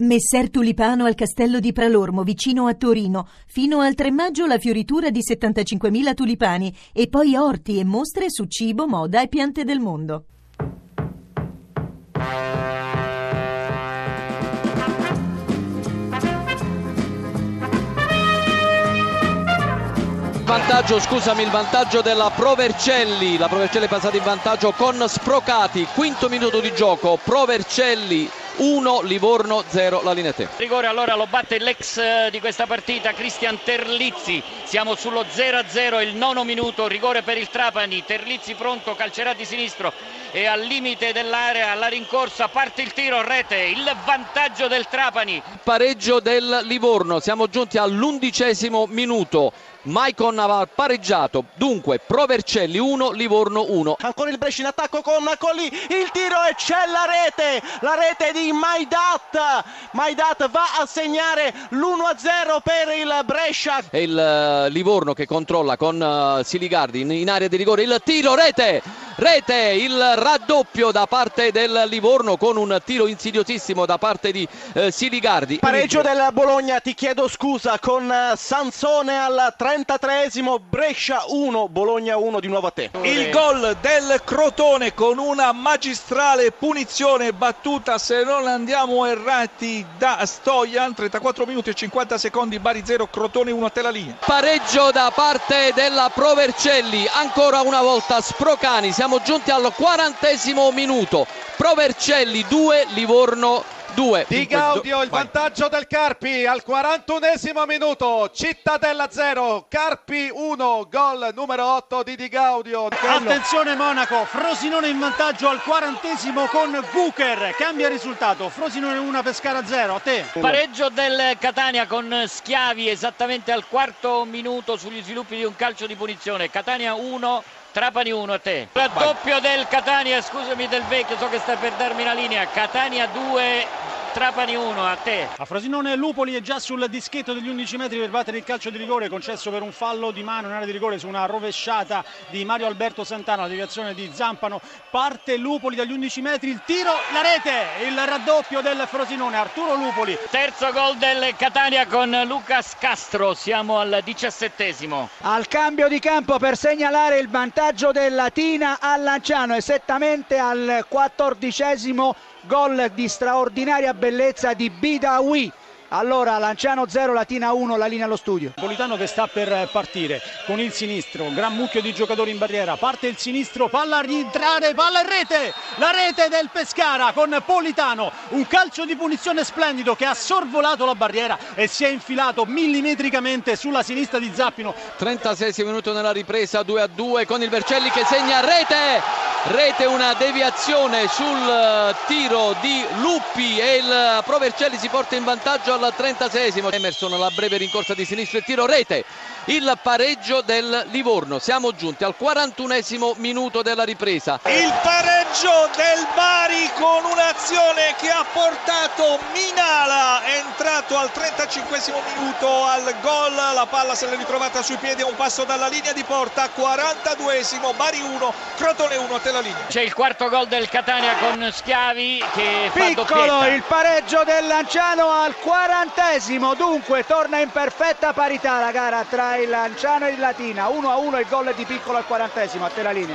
Messer Tulipano al castello di Pralormo, vicino a Torino. Fino al 3 maggio la fioritura di 75.000 tulipani e poi orti e mostre su cibo, moda e piante del mondo. vantaggio, scusami, il vantaggio della Provercelli. La Provercelli è passata in vantaggio con Sprocati. Quinto minuto di gioco. Provercelli 1 Livorno 0 la linea te. Rigore allora lo batte l'ex eh, di questa partita Cristian Terlizzi. Siamo sullo 0-0 il nono minuto, rigore per il Trapani. Terlizzi pronto, calcerà di sinistro e al limite dell'area, alla rincorsa parte il tiro, rete, il vantaggio del Trapani. Pareggio del Livorno, siamo giunti all'undicesimo minuto. Maicon aveva pareggiato, dunque Provercelli 1, Livorno 1. Ancora il Brescia in attacco con Colli, il tiro e c'è la rete, la rete di Maidat. Maidat va a segnare l'1-0 per il Brescia. E il uh, Livorno che controlla con uh, Siligardi in, in area di rigore, il tiro, rete! Rete, il raddoppio da parte del Livorno con un tiro insidiosissimo da parte di eh, Siligardi. Pareggio del Bologna, ti chiedo scusa, con eh, Sansone al 33esimo, Brescia 1, Bologna 1 di nuovo a te. Il gol del Crotone con una magistrale punizione battuta, se non andiamo errati, da Stojan, 34 minuti e 50 secondi, Bari 0, Crotone 1 a te la linea. Pareggio da parte della Provercelli, ancora una volta Sprocani, siamo siamo giunti al quarantesimo minuto. Provercelli 2, Livorno 2. Di Gaudio il vantaggio del Carpi al 41esimo minuto. Cittadella 0, Carpi 1, gol numero 8 di Di Gaudio. Attenzione Monaco, Frosinone in vantaggio al 40esimo con Gucher. Cambia risultato, Frosinone 1, Pescara 0. A te. Pareggio del Catania con Schiavi esattamente al quarto minuto sugli sviluppi di un calcio di punizione. Catania 1, Trapani 1 a te. Raddoppio del Catania, scusami del vecchio, so che stai per darmi la linea. Catania 2, Trapani 1 a te. A Frosinone Lupoli è già sul dischetto degli 11 metri per battere il calcio di rigore concesso per un fallo di mano in area di rigore su una rovesciata di Mario Alberto Santana, la deviazione di Zampano. Parte Lupoli dagli 11 metri, il tiro, la rete, il raddoppio del Frosinone, Arturo Lupoli. Terzo gol del Catania con Lucas Castro, siamo al diciassettesimo. Al cambio di campo per segnalare il vantaggio del Latina a Lanciano, esattamente al quattordicesimo gol di straordinaria bellezza di Bidawi allora Lanciano 0, Latina 1, la linea allo studio. Politano che sta per partire con il sinistro, gran mucchio di giocatori in barriera, parte il sinistro, palla a rientrare, palla in rete, la rete del Pescara con Politano, un calcio di punizione splendido che ha sorvolato la barriera e si è infilato millimetricamente sulla sinistra di Zappino. 36 minuto nella ripresa, 2 a 2 con il Vercelli che segna rete, rete una deviazione sul tiro di Luppi e il Provercelli si porta in vantaggio al 36esimo. Emerson la breve rincorsa di sinistro e tiro rete. Il pareggio del Livorno. Siamo giunti al 41esimo minuto della ripresa. Il pareggio del Bari con un'azione che ha portato Minala. Entrato al 35esimo minuto al gol. La palla se l'è ritrovata sui piedi a un passo dalla linea di porta. 42esimo, Bari 1, Crotone 1 a te la linea. C'è il quarto gol del Catania con Schiavi che Piccolo fa doppietta. il pareggio del Lanciano al 40 quarantesimo dunque torna in perfetta parità la gara tra il Lanciano e il Latina 1 a 1 il gol di Piccolo al quarantesimo a te la linea